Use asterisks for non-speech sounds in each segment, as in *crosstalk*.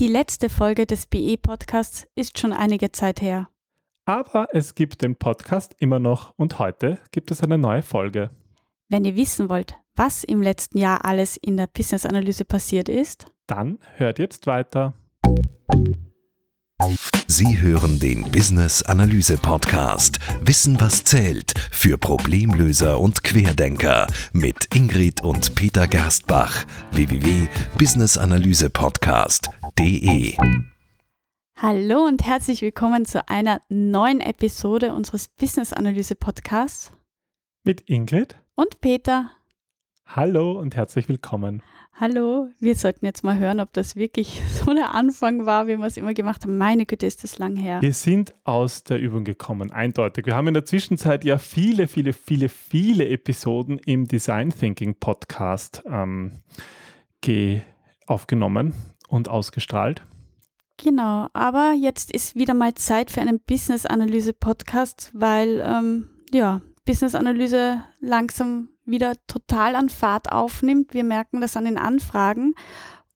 Die letzte Folge des BE-Podcasts ist schon einige Zeit her. Aber es gibt den Podcast immer noch und heute gibt es eine neue Folge. Wenn ihr wissen wollt, was im letzten Jahr alles in der Business-Analyse passiert ist, Dann hört jetzt weiter. Sie hören den Business Analyse Podcast Wissen was zählt für Problemlöser und Querdenker mit Ingrid und Peter Gerstbach www.businessanalysepodcast.de hallo und herzlich willkommen zu einer neuen Episode unseres Business-Analyse-Podcasts. Mit Ingrid. Und Peter, Hallo und herzlich willkommen. Hallo. Wir sollten jetzt mal hören, ob das wirklich *laughs* so der Anfang war, wie wir es immer gemacht haben. Meine Güte, ist das lang her. Wir sind aus der Übung gekommen, eindeutig. Wir haben in der Zwischenzeit ja viele, viele, viele, viele Episoden im Design Thinking Podcast ähm, ge aufgenommen und ausgestrahlt. Genau, aber jetzt ist wieder mal Zeit für einen Business-Analyse-Podcast, weil ähm, ja, Business-Analyse langsam wieder total an Fahrt aufnimmt. Wir merken das an den Anfragen.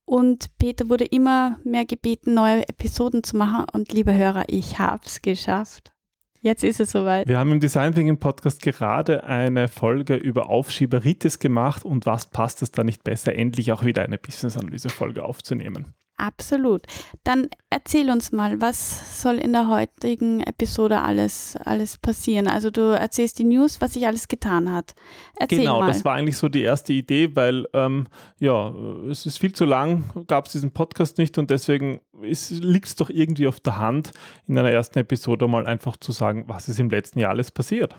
Und Peter wurde immer mehr gebeten, neue Episoden zu machen. Und liebe Hörer, ich habe es geschafft. Jetzt ist es soweit. Wir haben im Design Thinking Podcast gerade eine Folge über Aufschieberitis gemacht und was passt es da nicht besser, endlich auch wieder eine Business-Analyse-Folge aufzunehmen. Absolut. Dann erzähl uns mal, was soll in der heutigen Episode alles, alles passieren? Also du erzählst die News, was sich alles getan hat. Erzähl genau, mal. das war eigentlich so die erste Idee, weil ähm, ja, es ist viel zu lang, gab es diesen Podcast nicht und deswegen liegt es doch irgendwie auf der Hand, in einer ersten Episode mal einfach zu sagen, was ist im letzten Jahr alles passiert.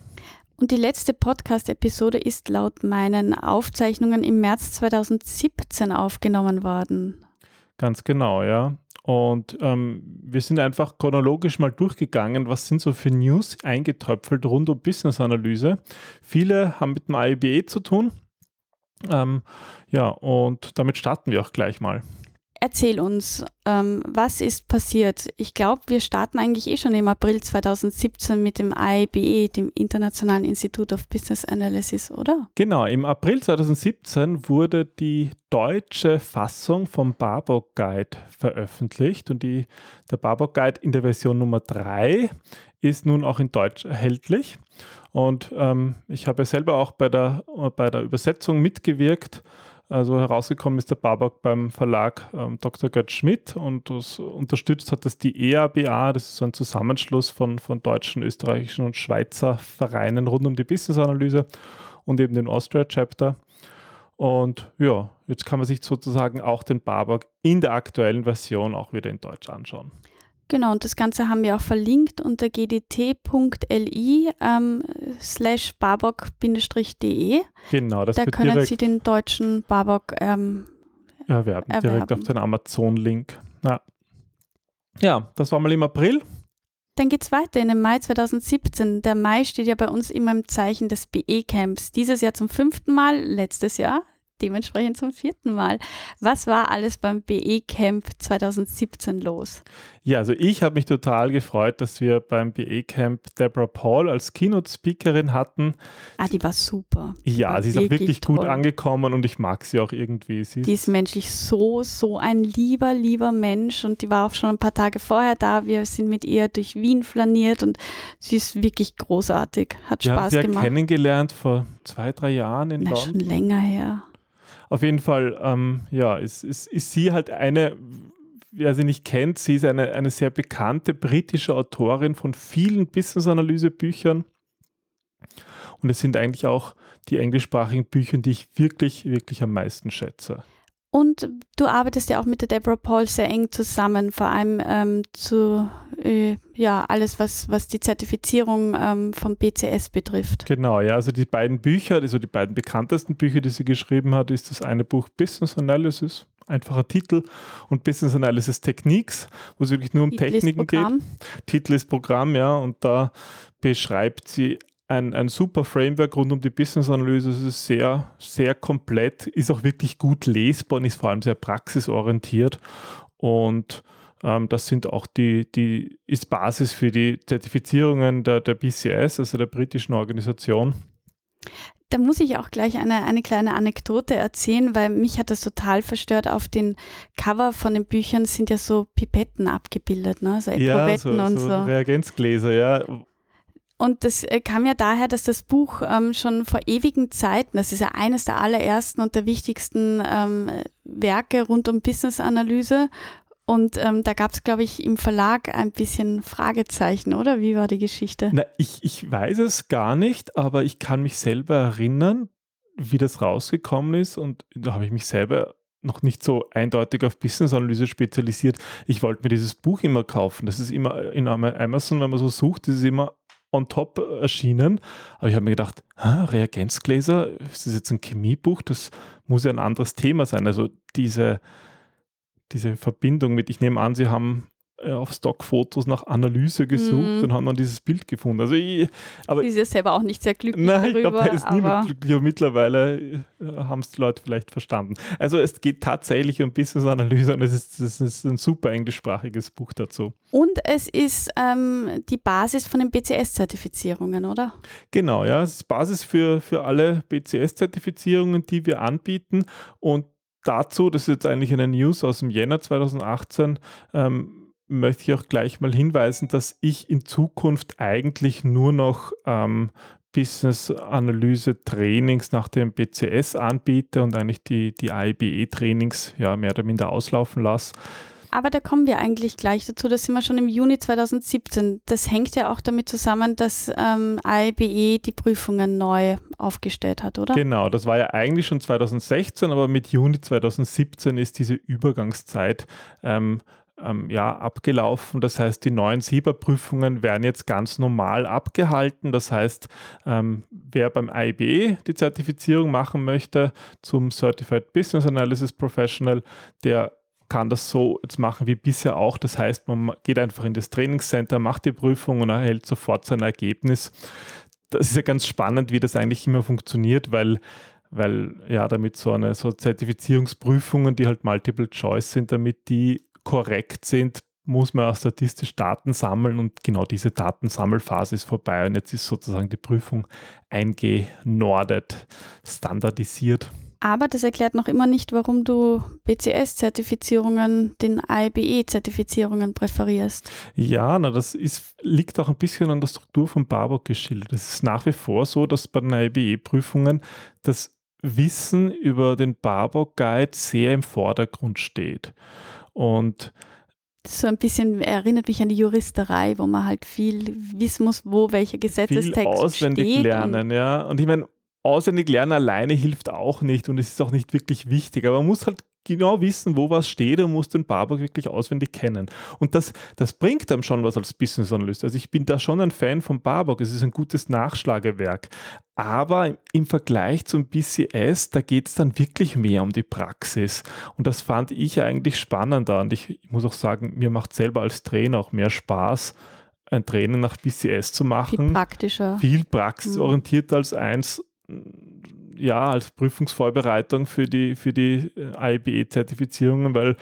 Und die letzte Podcast-Episode ist laut meinen Aufzeichnungen im März 2017 aufgenommen worden. Ganz genau, ja. Und ähm, wir sind einfach chronologisch mal durchgegangen, was sind so für News eingetröpfelt rund um Business-Analyse. Viele haben mit dem AIBE zu tun. Ähm, ja, und damit starten wir auch gleich mal. Erzähl uns, ähm, was ist passiert? Ich glaube, wir starten eigentlich eh schon im April 2017 mit dem IBE, dem Internationalen Institute of Business Analysis, oder? Genau, im April 2017 wurde die deutsche Fassung vom Barbock Guide veröffentlicht und die, der Barbock Guide in der Version Nummer 3 ist nun auch in Deutsch erhältlich. Und ähm, ich habe selber auch bei der, bei der Übersetzung mitgewirkt. Also herausgekommen ist der Babak beim Verlag ähm, Dr. Gerd Schmidt und das unterstützt hat das die EABA, das ist so ein Zusammenschluss von, von deutschen, österreichischen und Schweizer Vereinen rund um die Business-Analyse und eben den Austria-Chapter. Und ja, jetzt kann man sich sozusagen auch den Babak in der aktuellen Version auch wieder in Deutsch anschauen. Genau, und das Ganze haben wir auch verlinkt unter gdt.li ähm, slash barbock-de. Genau, das Da können direkt Sie den deutschen Barbock ähm, erwerben, direkt erwerben. auf den Amazon-Link. Ja. ja, das war mal im April. Dann geht's weiter in den Mai 2017. Der Mai steht ja bei uns immer im Zeichen des BE-Camps. Dieses Jahr zum fünften Mal, letztes Jahr dementsprechend zum vierten Mal. Was war alles beim BE-Camp 2017 los? Ja, also ich habe mich total gefreut, dass wir beim BE-Camp Deborah Paul als Keynote-Speakerin hatten. Ah, die war super. Die Ja, war sie ist auch wirklich gut toll. angekommen und ich mag sie auch irgendwie. Sie Die ist menschlich so, so ein lieber, lieber Mensch und die war auch schon ein paar Tage vorher da. Wir sind mit ihr durch Wien flaniert und sie ist wirklich großartig. Hat wir haben Spaß sie ja gemacht. kennengelernt vor zwei, drei Jahren in Na, schon London. länger her. Auf jeden Fall, ähm, ja, ist, ist, ist sie halt eine, wer sie nicht kennt, sie ist eine, eine sehr bekannte britische Autorin von vielen Business-Analyse-Büchern. Und es sind eigentlich auch die englischsprachigen Bücher, die ich wirklich, wirklich am meisten schätze. Und du arbeitest ja auch mit der Deborah Paul sehr eng zusammen, vor allem ähm, zu äh, ja alles, was, was die Zertifizierung ähm, vom BCS betrifft. Genau, ja, also die beiden Bücher, also die beiden bekanntesten Bücher, die sie geschrieben hat, ist das eine Buch Business Analysis, einfacher Titel, und Business Analysis Techniques, wo es wirklich nur um Titel Techniken geht. Titel ist Programm, ja, und da beschreibt sie ein, ein super Framework rund um die Business-Analyse. Es ist sehr, sehr komplett, ist auch wirklich gut lesbar und ist vor allem sehr praxisorientiert. Und ähm, das sind auch die, die, ist Basis für die Zertifizierungen der, der BCS, also der britischen Organisation. Da muss ich auch gleich eine, eine kleine Anekdote erzählen, weil mich hat das total verstört. Auf den Cover von den Büchern sind ja so Pipetten abgebildet, ne? so Ja, so, und so so. Reagenzgläser, ja. Und das äh, kam ja daher, dass das Buch ähm, schon vor ewigen Zeiten, das ist ja eines der allerersten und der wichtigsten ähm, Werke rund um Business-Analyse. Und ähm, da gab es, glaube ich, im Verlag ein bisschen Fragezeichen, oder? Wie war die Geschichte? Na, ich, ich weiß es gar nicht, aber ich kann mich selber erinnern, wie das rausgekommen ist. Und da habe ich mich selber noch nicht so eindeutig auf Business-Analyse spezialisiert. Ich wollte mir dieses Buch immer kaufen. Das ist immer in Amazon, wenn man so sucht, das ist immer on top erschienen. Aber ich habe mir gedacht, Reagenzgläser, ist das jetzt ein Chemiebuch? Das muss ja ein anderes Thema sein. Also diese diese Verbindung mit, ich nehme an, Sie haben auf Stockfotos nach Analyse gesucht Mhm. und haben dann dieses Bild gefunden. Also ich, aber Sie ist ja selber auch nicht sehr glücklich nein, ich glaube, darüber, da ist niemand glücklich, mittlerweile äh, haben es die Leute vielleicht verstanden. Also es geht tatsächlich um Business-Analyse und es ist, es ist ein super englischsprachiges Buch dazu. und es ist ähm, die Basis von den BCS-Zertifizierungen, oder? Genau, ja, es ist Basis für, für alle BCS-Zertifizierungen, die wir anbieten und dazu, das ist jetzt eigentlich eine News aus dem Jänner 2018, ähm, möchte ich auch gleich mal hinweisen, dass ich in Zukunft eigentlich nur noch ähm, Business-Analyse-Trainings nach dem BCS anbiete und eigentlich die, die IBE-Trainings ja, mehr oder minder auslaufen lasse. Aber da kommen wir eigentlich gleich dazu. Das sind wir schon im Juni 2017. Das hängt ja auch damit zusammen, dass ähm, IBE die Prüfungen neu aufgestellt hat, oder? Genau, das war ja eigentlich schon 2016, aber mit Juni 2017 ist diese Übergangszeit ähm, ähm, ja, abgelaufen. Das heißt, die neuen SIBA-Prüfungen werden jetzt ganz normal abgehalten. Das heißt, ähm, wer beim IBE die Zertifizierung machen möchte zum Certified Business Analysis Professional, der kann das so jetzt machen wie bisher auch. Das heißt, man geht einfach in das Trainingscenter, macht die Prüfung und erhält sofort sein Ergebnis. Das ist ja ganz spannend, wie das eigentlich immer funktioniert, weil weil ja, damit so eine so Zertifizierungsprüfungen, die halt Multiple Choice sind, damit die korrekt sind, muss man auch statistisch Daten sammeln und genau diese Datensammelphase ist vorbei und jetzt ist sozusagen die Prüfung eingenordet, standardisiert. Aber das erklärt noch immer nicht, warum du BCS-Zertifizierungen den IBE-Zertifizierungen präferierst. Ja, na, das ist, liegt auch ein bisschen an der Struktur von Barbock geschildert. Es ist nach wie vor so, dass bei den IBE-Prüfungen das Wissen über den Barbock Guide sehr im Vordergrund steht. Und so ein bisschen erinnert mich an die Juristerei, wo man halt viel wissen muss, wo welcher Gesetzestext viel auswendig steht. lernen, ja. Und ich meine, auswendig lernen alleine hilft auch nicht und es ist auch nicht wirklich wichtig, aber man muss halt genau wissen, wo was steht und muss den Barbock wirklich auswendig kennen. Und das, das bringt einem schon was als Business Analyst. Also ich bin da schon ein Fan von Barbock. Es ist ein gutes Nachschlagewerk. Aber im Vergleich zum BCS, da geht es dann wirklich mehr um die Praxis. Und das fand ich eigentlich spannender. Und ich, ich muss auch sagen, mir macht selber als Trainer auch mehr Spaß, ein Training nach BCS zu machen. Viel praktischer. Viel praxisorientierter als eins ja, als Prüfungsvorbereitung für die, für die IBE-Zertifizierungen, weil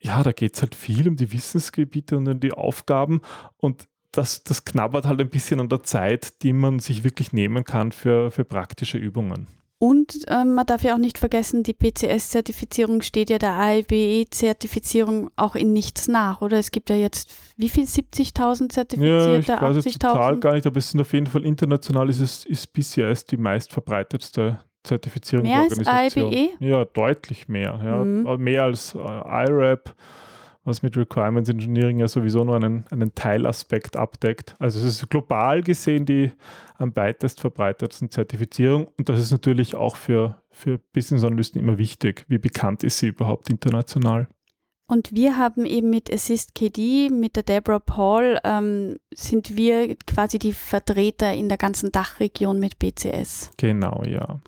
ja, da geht es halt viel um die Wissensgebiete und um die Aufgaben und das, das knabbert halt ein bisschen an der Zeit, die man sich wirklich nehmen kann für, für praktische Übungen. Und ähm, man darf ja auch nicht vergessen, die PCS-Zertifizierung steht ja der IBE-Zertifizierung auch in nichts nach, oder? Es gibt ja jetzt, wie viel, 70.000 Zertifizierte, Ja, ich weiß jetzt die Zahl 80.000? gar nicht, aber es sind auf jeden Fall international ist, es, ist BCS die meistverbreitetste Mehr als Zertifizierungsorganisation. IBE? Ja, deutlich mehr. Ja. Mhm. Aber Mehr als äh, IRAP, was mit Requirements Engineering ja sowieso nur einen, einen Teilaspekt abdeckt. Also es ist global gesehen die am weitest verbreitetsten Zertifizierung und das ist natürlich auch für, für Business Analysten immer wichtig. Wie bekannt ist sie überhaupt international? Und wir haben eben mit Assist KD, mit der Deborah Paul, ähm, sind wir quasi die Vertreter in der ganzen Dachregion mit BCS. Genau, ja.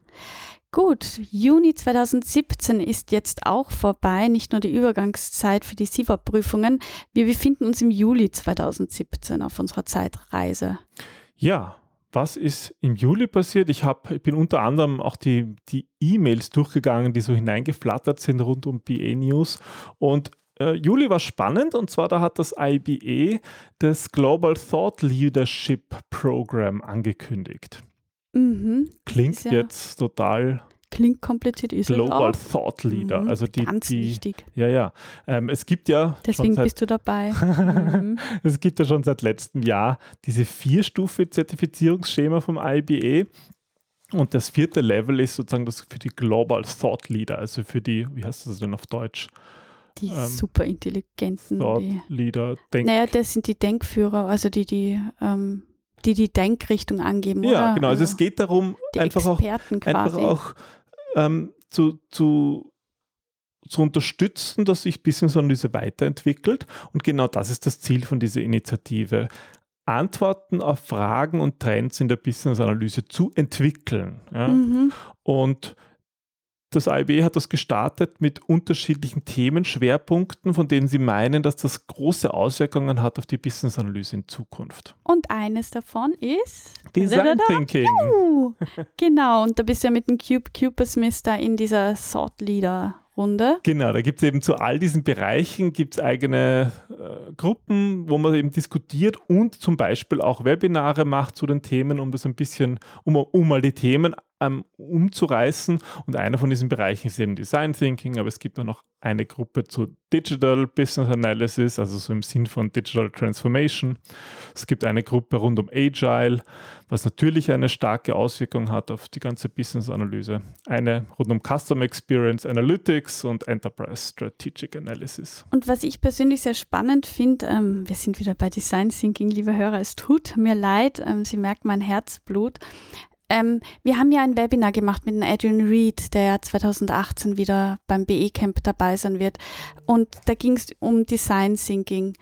Gut, Juni 2017 ist jetzt auch vorbei, nicht nur die Übergangszeit für die SIVA-Prüfungen. Wir befinden uns im Juli 2017 auf unserer Zeitreise. Ja, was ist im Juli passiert? Ich, hab, ich bin unter anderem auch die, die E-Mails durchgegangen, die so hineingeflattert sind rund um BA News. Und äh, Juli war spannend und zwar da hat das IBE das Global Thought Leadership Program angekündigt. Mhm. Klingt ja- jetzt total Klingt kompliziert, ist es Global auch. Thought Leader. Mhm, Also die, Ganz die wichtig. ja, ja. Ähm, es gibt ja Deswegen schon seit bist du dabei. mhm. *laughs* Es gibt ja schon seit letztem Jahr diese Vierstufe-Zertifizierungsschema vom IBA. Und das vierte Level ist sozusagen das für die Global Thought Leader, also für die, wie heißt das denn auf Deutsch? Die Ähm, super intelligenten. Thought Leader, Denk naja, das sind die Denkführer, also die die, ähm, die, die Denkrichtung angeben. Ja, oder? genau. Also es geht darum, einfach auch, einfach auch ähm, zu, zu, zu unterstützen, dass sich Business-Analyse weiterentwickelt. Und genau das ist das Ziel von dieser Initiative. Antworten auf Fragen und Trends in der Business-Analyse zu entwickeln. Ja? Mhm. Und das IB hat das gestartet mit unterschiedlichen Themenschwerpunkten, von denen sie meinen, dass das große Auswirkungen hat auf die Business-Analyse in Zukunft. Und eines davon ist. Design. Thinking. Genau, und da bist du ja mit dem Cube da in dieser Thought Leader Runde. Genau, da gibt es eben zu all diesen Bereichen gibt's eigene äh, Gruppen, wo man eben diskutiert und zum Beispiel auch Webinare macht zu den Themen, um das ein bisschen, um, um mal die Themen ähm, umzureißen. Und einer von diesen Bereichen ist eben Design Thinking, aber es gibt auch noch eine Gruppe zu Digital Business Analysis, also so im Sinn von Digital Transformation. Es gibt eine Gruppe rund um Agile, was natürlich eine starke Auswirkung hat auf die ganze Business-Analyse. Eine rund um Customer Experience Analytics und Enterprise Strategic Analysis. Und was ich persönlich sehr spannend finde, ähm, wir sind wieder bei Design Thinking, liebe Hörer, es tut mir leid, ähm, Sie merken mein Herzblut. Ähm, wir haben ja ein Webinar gemacht mit Adrian Reed, der ja 2018 wieder beim BE-Camp dabei sein wird. Und da ging es um Design Thinking.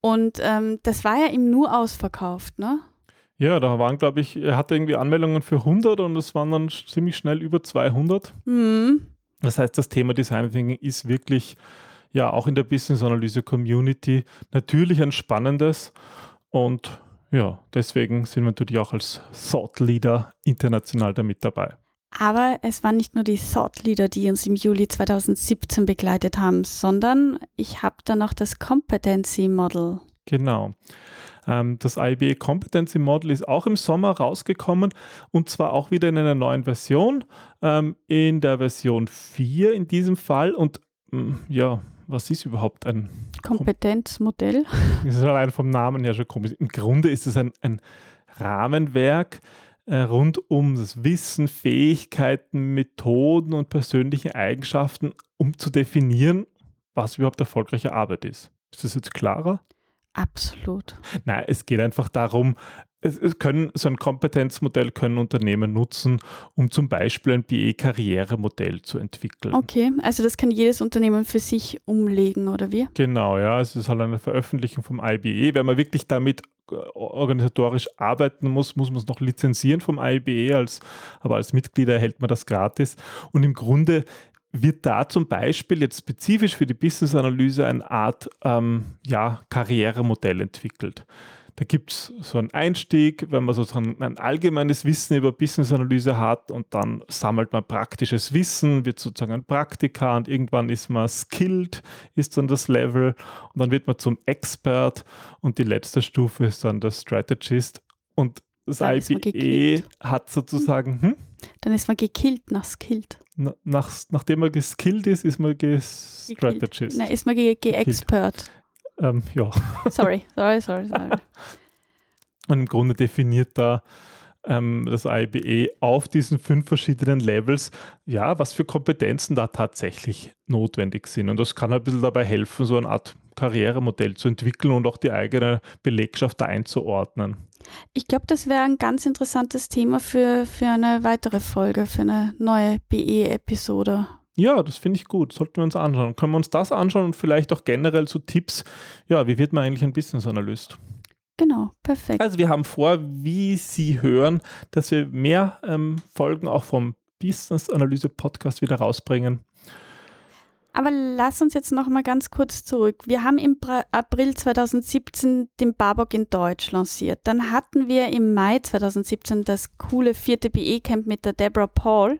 Und ähm, das war ja ihm nur ausverkauft, ne? Ja, da waren, glaube ich, er hatte irgendwie Anmeldungen für 100 und es waren dann ziemlich schnell über 200. Mhm. Das heißt, das Thema Design Thinking ist wirklich ja auch in der Business Analyse Community natürlich ein spannendes und ja, deswegen sind wir natürlich auch als Thought Leader international damit dabei. Aber es waren nicht nur die Thought Leader, die uns im Juli 2017 begleitet haben, sondern ich habe da noch das Competency Model. Genau. Ähm, das IBA Competency Model ist auch im Sommer rausgekommen und zwar auch wieder in einer neuen Version, ähm, in der Version 4 in diesem Fall. Und mm, ja, was ist überhaupt ein Kompetenzmodell. *laughs* Das ist allein vom Namen her schon komisch. Im Grunde ist es ein, ein Rahmenwerk äh, rund um das Wissen, Fähigkeiten, Methoden und persönliche Eigenschaften, um zu definieren, was überhaupt erfolgreiche Arbeit ist. Ist das jetzt klarer? Absolut. Nein, es geht einfach darum, es, es können, so ein Kompetenzmodell können Unternehmen nutzen, um zum Beispiel ein BE-Karrieremodell zu entwickeln. Okay, also das kann jedes Unternehmen für sich umlegen, oder wie? Genau, ja, es ist halt eine Veröffentlichung vom IBE. Wenn man wirklich damit äh, organisatorisch arbeiten muss, muss man es noch lizenzieren vom IBE, als, aber als Mitglied erhält man das gratis. Und im Grunde wird da zum Beispiel jetzt spezifisch für die Business-Analyse eine Art ähm, ja, Karrieremodell entwickelt. Da gibt es so einen Einstieg, wenn man sozusagen ein allgemeines Wissen über Business-Analyse hat und dann sammelt man praktisches Wissen, wird sozusagen ein Praktikant, irgendwann ist man skilled, ist dann das Level und dann wird man zum Expert und die letzte Stufe ist dann der Strategist und das Dann IBE hat sozusagen, hm, Dann ist man gekillt nach skilled. na- nach, nachdem man geskillt ist, ist man gestrategist. Nein, ist man ge- ge-expert. Ähm, ja. sorry, sorry, sorry, *laughs* sorry. Und im Grunde definiert da ähm, das IBE auf diesen fünf verschiedenen Levels, ja, was für Kompetenzen da tatsächlich notwendig sind. Und das kann ein bisschen dabei helfen, so eine Art Karrieremodell zu entwickeln und auch die eigene Belegschaft da einzuordnen. Ich glaube, das wäre ein ganz interessantes Thema für, für eine weitere Folge, für eine neue BE-Episode. Ja, das finde ich gut. Sollten wir uns anschauen. Können wir uns das anschauen und vielleicht auch generell so Tipps, ja, wie wird man eigentlich ein Business Analyst? Genau, perfekt. Also wir haben vor, wie Sie hören, dass wir mehr ähm, Folgen auch vom Business Analyse Podcast wieder rausbringen. Aber lass uns jetzt noch mal ganz kurz zurück. Wir haben im April 2017 den Barbock in Deutsch lanciert. Dann hatten wir im Mai 2017 das coole vierte BE-Camp mit der Deborah Paul.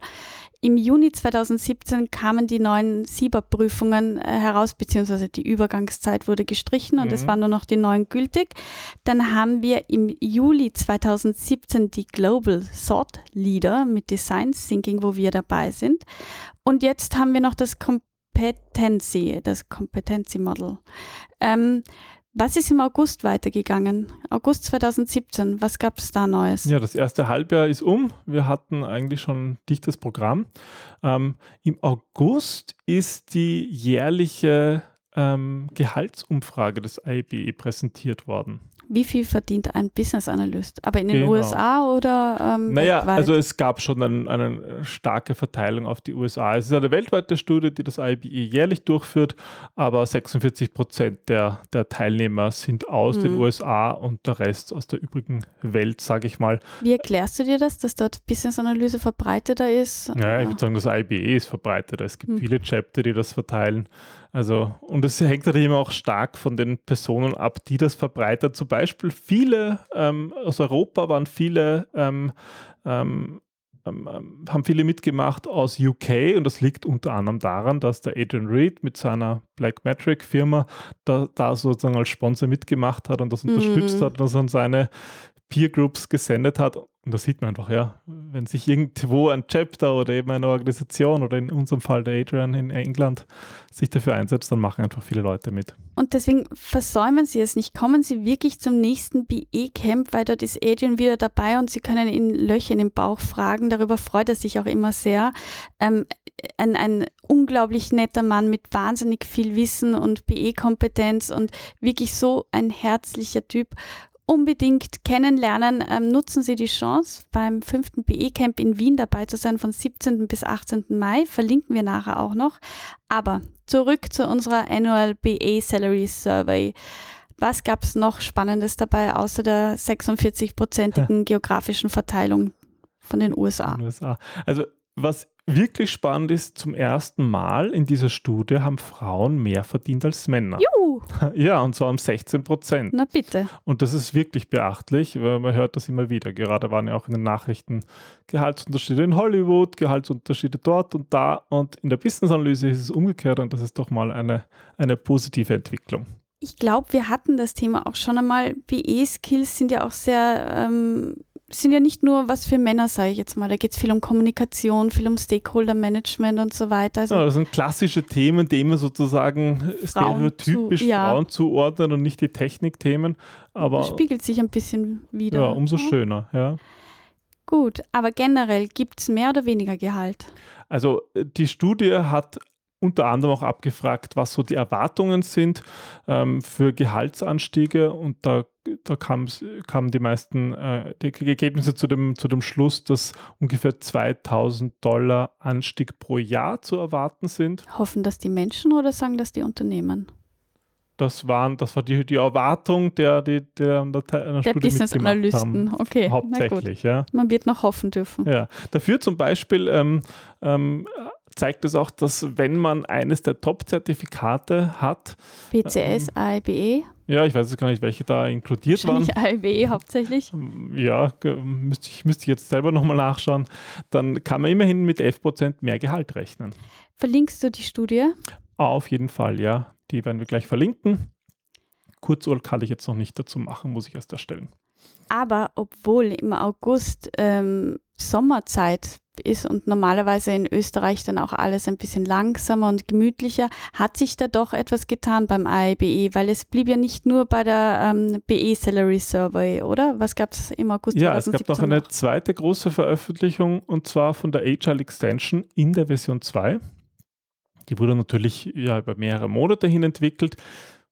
Im Juni 2017 kamen die neuen SIBA-Prüfungen äh, heraus, beziehungsweise die Übergangszeit wurde gestrichen und mhm. es waren nur noch die neuen gültig. Dann haben wir im Juli 2017 die Global Thought Leader mit Design Thinking, wo wir dabei sind. Und jetzt haben wir noch das Competency, das Competency Model. Ähm, was ist im August weitergegangen? August 2017, was gab es da Neues? Ja, das erste Halbjahr ist um. Wir hatten eigentlich schon ein dichtes Programm. Ähm, Im August ist die jährliche ähm, Gehaltsumfrage des IBE präsentiert worden wie viel verdient ein Business Analyst? Aber in den genau. USA oder? Ähm, naja, weltweit? also es gab schon ein, eine starke Verteilung auf die USA. Es ist eine weltweite Studie, die das IBE jährlich durchführt, aber 46 Prozent der, der Teilnehmer sind aus mhm. den USA und der Rest aus der übrigen Welt, sage ich mal. Wie erklärst du dir das, dass dort Business Analyse verbreiteter ist? Ja, ich würde sagen, das IBE ist verbreiteter. Es gibt mhm. viele Chapter, die das verteilen. Also, und es hängt natürlich immer auch stark von den Personen ab, die das verbreitern. Zum Beispiel viele ähm, aus Europa waren viele, ähm, ähm, ähm, ähm haben viele mitgemacht aus UK und das liegt unter anderem daran, dass der Adrian Reed mit seiner Blackmetric Firma da, da sozusagen als Sponsor mitgemacht hat und das unterstützt mhm. hat und das an seine Peer Groups gesendet hat. Und da sieht man einfach, ja, wenn sich irgendwo ein Chapter oder eben eine Organisation oder in unserem Fall der Adrian in England sich dafür einsetzt, dann machen einfach viele Leute mit. Und deswegen versäumen Sie es nicht. Kommen Sie wirklich zum nächsten BE-Camp, weil dort ist Adrian wieder dabei und Sie können ihn Löcher in den Bauch fragen. Darüber freut er sich auch immer sehr. Ähm, ein, ein unglaublich netter Mann mit wahnsinnig viel Wissen und BE-Kompetenz und wirklich so ein herzlicher Typ unbedingt kennenlernen. Ähm, nutzen Sie die Chance, beim fünften BE-Camp in Wien dabei zu sein, von 17. bis 18. Mai. Verlinken wir nachher auch noch. Aber zurück zu unserer Annual BE Salary Survey. Was gab es noch Spannendes dabei, außer der 46-prozentigen *laughs* geografischen Verteilung von den USA? USA. Also was wirklich spannend ist, zum ersten Mal in dieser Studie haben Frauen mehr verdient als Männer. Juhu! *laughs* Ja, und zwar um 16 Prozent. Na bitte. Und das ist wirklich beachtlich, weil man hört das immer wieder. Gerade waren ja auch in den Nachrichten Gehaltsunterschiede in Hollywood, Gehaltsunterschiede dort und da. Und in der Business-Analyse ist es umgekehrt und das ist doch mal eine, eine positive Entwicklung. Ich glaube, wir hatten das Thema auch schon einmal. BE-Skills sind ja auch sehr ähm, sind ja nicht nur was für Männer, sage ich jetzt mal. Da geht es viel um Kommunikation, viel um Stakeholder-Management und so weiter. Also ja, das sind klassische Themen, die immer sozusagen Frauen stereotypisch zu, ja. Frauen zuordnen und nicht die Technikthemen. Aber das spiegelt sich ein bisschen wieder. Ja, umso schöner, ja. Gut, aber generell gibt es mehr oder weniger Gehalt? Also äh, die Studie hat unter anderem auch abgefragt, was so die Erwartungen sind ähm, für Gehaltsanstiege und da, da kamen die meisten äh, die Ergebnisse zu dem, zu dem Schluss, dass ungefähr 2000 Dollar Anstieg pro Jahr zu erwarten sind. Hoffen das die Menschen oder sagen das die Unternehmen? Das, waren, das war die, die Erwartung der, die, der, der, der, der Business-Analysten. Okay, hauptsächlich. Ja. Man wird noch hoffen dürfen. Ja. Dafür zum Beispiel ähm, ähm, zeigt es auch, dass wenn man eines der Top-Zertifikate hat. BCS, ähm, AIBE. Ja, ich weiß jetzt gar nicht, welche da inkludiert waren. AIBE *laughs* hauptsächlich. Ja, müsste ich, müsste ich jetzt selber nochmal nachschauen. Dann kann man immerhin mit 11% mehr Gehalt rechnen. Verlinkst du die Studie? Auf jeden Fall, ja. Die werden wir gleich verlinken. Kurzurl kann ich jetzt noch nicht dazu machen, muss ich erst erstellen. Aber obwohl im August ähm, Sommerzeit ist und normalerweise in Österreich dann auch alles ein bisschen langsamer und gemütlicher, hat sich da doch etwas getan beim AIBE, weil es blieb ja nicht nur bei der ähm, BE Salary Survey, oder? Was gab es im August Ja, es gab noch eine noch? zweite große Veröffentlichung und zwar von der Agile Extension in der Version 2. Die wurde natürlich ja über mehrere Monate hin entwickelt.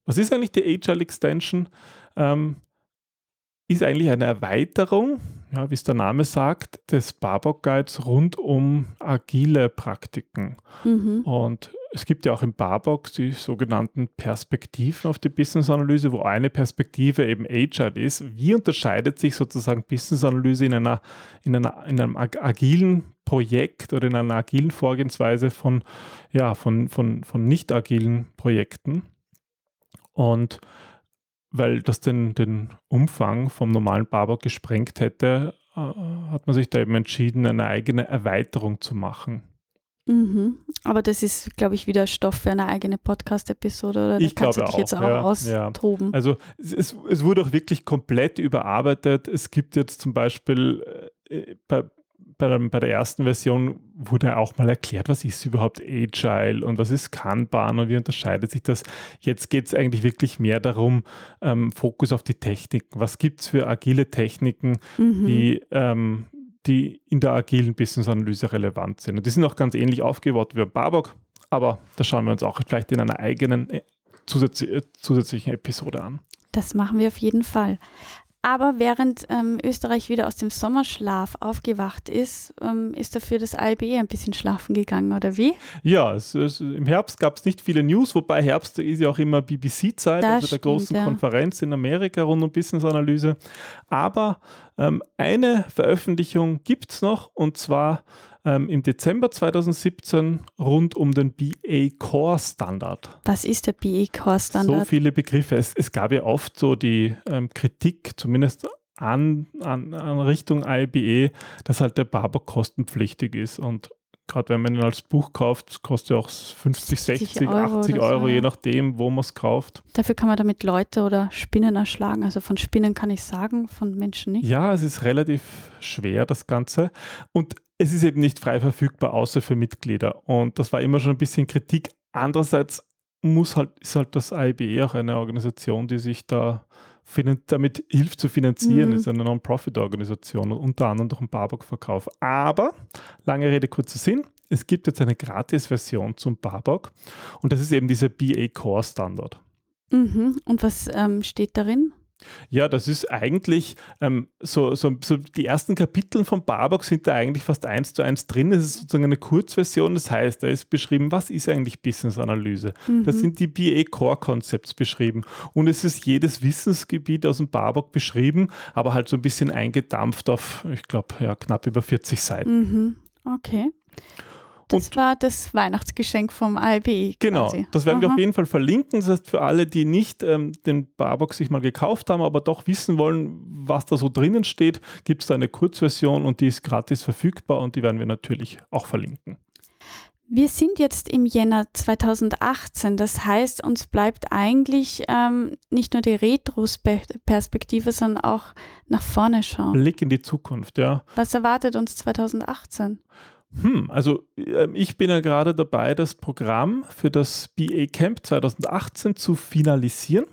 Was ist eigentlich die Agile Extension? Ähm, ist eigentlich eine Erweiterung, ja, wie es der Name sagt, des Barbock Guides rund um agile Praktiken. Mhm. Und es gibt ja auch im Barbox die sogenannten Perspektiven auf die Business-Analyse, wo eine Perspektive eben Agile ist. Wie unterscheidet sich sozusagen Business-Analyse in, einer, in, einer, in einem agilen Projekt oder in einer agilen Vorgehensweise von, ja, von, von, von nicht agilen Projekten? Und weil das den, den Umfang vom normalen Barbock gesprengt hätte, äh, hat man sich da eben entschieden, eine eigene Erweiterung zu machen. Mhm. Aber das ist, glaube ich, wieder Stoff für eine eigene Podcast-Episode. Ich glaube auch. Jetzt auch ja, austoben. Ja. Also es, es, wurde auch wirklich komplett überarbeitet. Es gibt jetzt zum Beispiel äh, bei, bei, bei, der ersten Version wurde auch mal erklärt, was ist überhaupt Agile und was ist Kanban und wie unterscheidet sich das. Jetzt geht es eigentlich wirklich mehr darum, ähm, Fokus auf die Techniken. Was gibt es für agile Techniken, mhm. die ähm, die in der agilen Business-Analyse relevant sind. Und die sind auch ganz ähnlich aufgebaut wie bei Barbock, aber da schauen wir uns auch vielleicht in einer eigenen äh, äh, zusätzlichen Episode an. Das machen wir auf jeden Fall. Aber während ähm, Österreich wieder aus dem Sommerschlaf aufgewacht ist, ähm, ist dafür das ALBE ein bisschen schlafen gegangen, oder wie? Ja, es, es, im Herbst gab es nicht viele News, wobei Herbst ist ja auch immer BBC-Zeit, also der großen ja. Konferenz in Amerika rund um Business-Analyse. Aber ähm, eine Veröffentlichung gibt es noch und zwar ähm, im Dezember 2017 rund um den BA Core Standard. Was ist der BA Core Standard? So viele Begriffe. Es, es gab ja oft so die ähm, Kritik, zumindest an, an, an Richtung IBE, dass halt der Barber kostenpflichtig ist und gerade wenn man ihn als Buch kauft, kostet er auch 50, 60, Euro 80 Euro, so, je nachdem, wo man es kauft. Dafür kann man damit Leute oder Spinnen erschlagen. Also von Spinnen kann ich sagen, von Menschen nicht. Ja, es ist relativ schwer, das Ganze. Und es ist eben nicht frei verfügbar, außer für Mitglieder. Und das war immer schon ein bisschen Kritik. Andererseits muss halt, ist halt das IBE auch eine Organisation, die sich da damit hilft zu finanzieren, mhm. ist eine Non-Profit-Organisation und unter anderem durch den Barbock-Verkauf. Aber, lange Rede, kurzer Sinn, es gibt jetzt eine Gratis-Version zum Barbock und das ist eben dieser BA Core Standard. Mhm. Und was ähm, steht darin? Ja, das ist eigentlich ähm, so, so, so, die ersten Kapitel von Barbock sind da eigentlich fast eins zu eins drin. Es ist sozusagen eine Kurzversion, das heißt, da ist beschrieben, was ist eigentlich Business-Analyse. Mhm. Da sind die BA Core Concepts beschrieben und es ist jedes Wissensgebiet aus dem Barbock beschrieben, aber halt so ein bisschen eingedampft auf, ich glaube, ja, knapp über 40 Seiten. Mhm. Okay. Das und war das Weihnachtsgeschenk vom ALB. Genau, quasi. das werden Aha. wir auf jeden Fall verlinken. Das heißt, für alle, die nicht ähm, den Barbox sich mal gekauft haben, aber doch wissen wollen, was da so drinnen steht, gibt es da eine Kurzversion und die ist gratis verfügbar und die werden wir natürlich auch verlinken. Wir sind jetzt im Jänner 2018, das heißt, uns bleibt eigentlich ähm, nicht nur die Retro-Perspektive, sondern auch nach vorne schauen. Blick in die Zukunft, ja. Was erwartet uns 2018? Hm, also äh, ich bin ja gerade dabei, das Programm für das BA Camp 2018 zu finalisieren.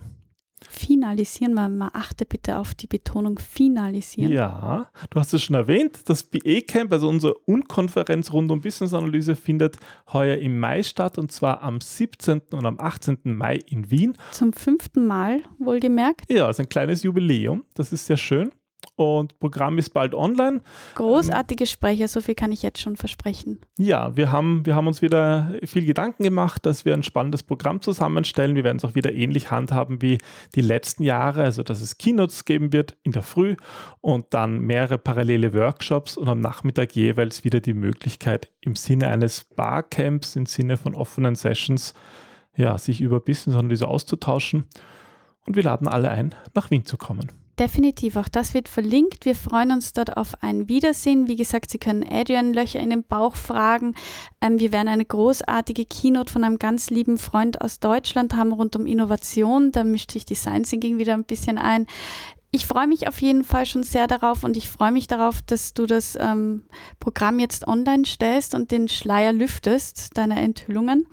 Finalisieren, man, man achte bitte auf die Betonung finalisieren. Ja, du hast es schon erwähnt, das BA Camp, also unsere Unkonferenz rund um Business Analyse, findet heuer im Mai statt und zwar am 17. und am 18. Mai in Wien. Zum fünften Mal, wohlgemerkt. Ja, ist ein kleines Jubiläum, das ist sehr schön und Programm ist bald online. Großartige Sprecher, so viel kann ich jetzt schon versprechen. Ja, wir haben, wir haben uns wieder viel Gedanken gemacht, dass wir ein spannendes Programm zusammenstellen. Wir werden es auch wieder ähnlich handhaben wie die letzten Jahre, also dass es Keynotes geben wird in der Früh und dann mehrere parallele Workshops und am Nachmittag jeweils wieder die Möglichkeit im Sinne eines Barcamps, im Sinne von offenen Sessions, ja, sich über Business Analyse auszutauschen. Und wir laden alle ein, nach Wien zu kommen. Definitiv, auch das wird verlinkt. Wir freuen uns dort auf ein Wiedersehen. Wie gesagt, Sie können Adrian Löcher in den Bauch fragen. Ähm, wir werden eine großartige Keynote von einem ganz lieben Freund aus Deutschland haben rund um Innovation. Da mischt sich Design Thinking wieder ein bisschen ein. Ich freue mich auf jeden Fall schon sehr darauf und ich freue mich darauf, dass du das ähm, Programm jetzt online stellst und den Schleier lüftest, deiner Enthüllungen.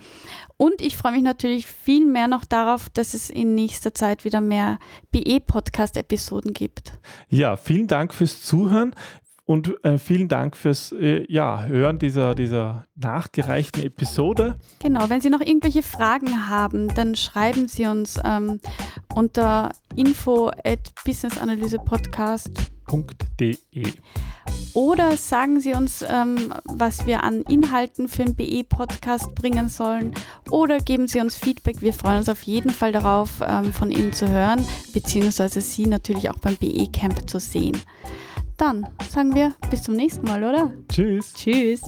Und ich freue mich natürlich viel mehr noch darauf, dass es in nächster Zeit wieder mehr BE-Podcast-Episoden gibt. Ja, vielen Dank fürs Zuhören. Und äh, vielen Dank fürs äh, ja, Hören dieser, dieser nachgereichten Episode. Genau, wenn Sie noch irgendwelche Fragen haben, dann schreiben Sie uns ähm, unter info at businessanalysepodcast.de. Oder sagen Sie uns, ähm, was wir an Inhalten für den BE-Podcast bringen sollen. Oder geben Sie uns Feedback. Wir freuen uns auf jeden Fall darauf, ähm, von Ihnen zu hören, beziehungsweise Sie natürlich auch beim BE-Camp zu sehen. Dann sagen wir bis zum nächsten Mal, oder? Tschüss. Tschüss.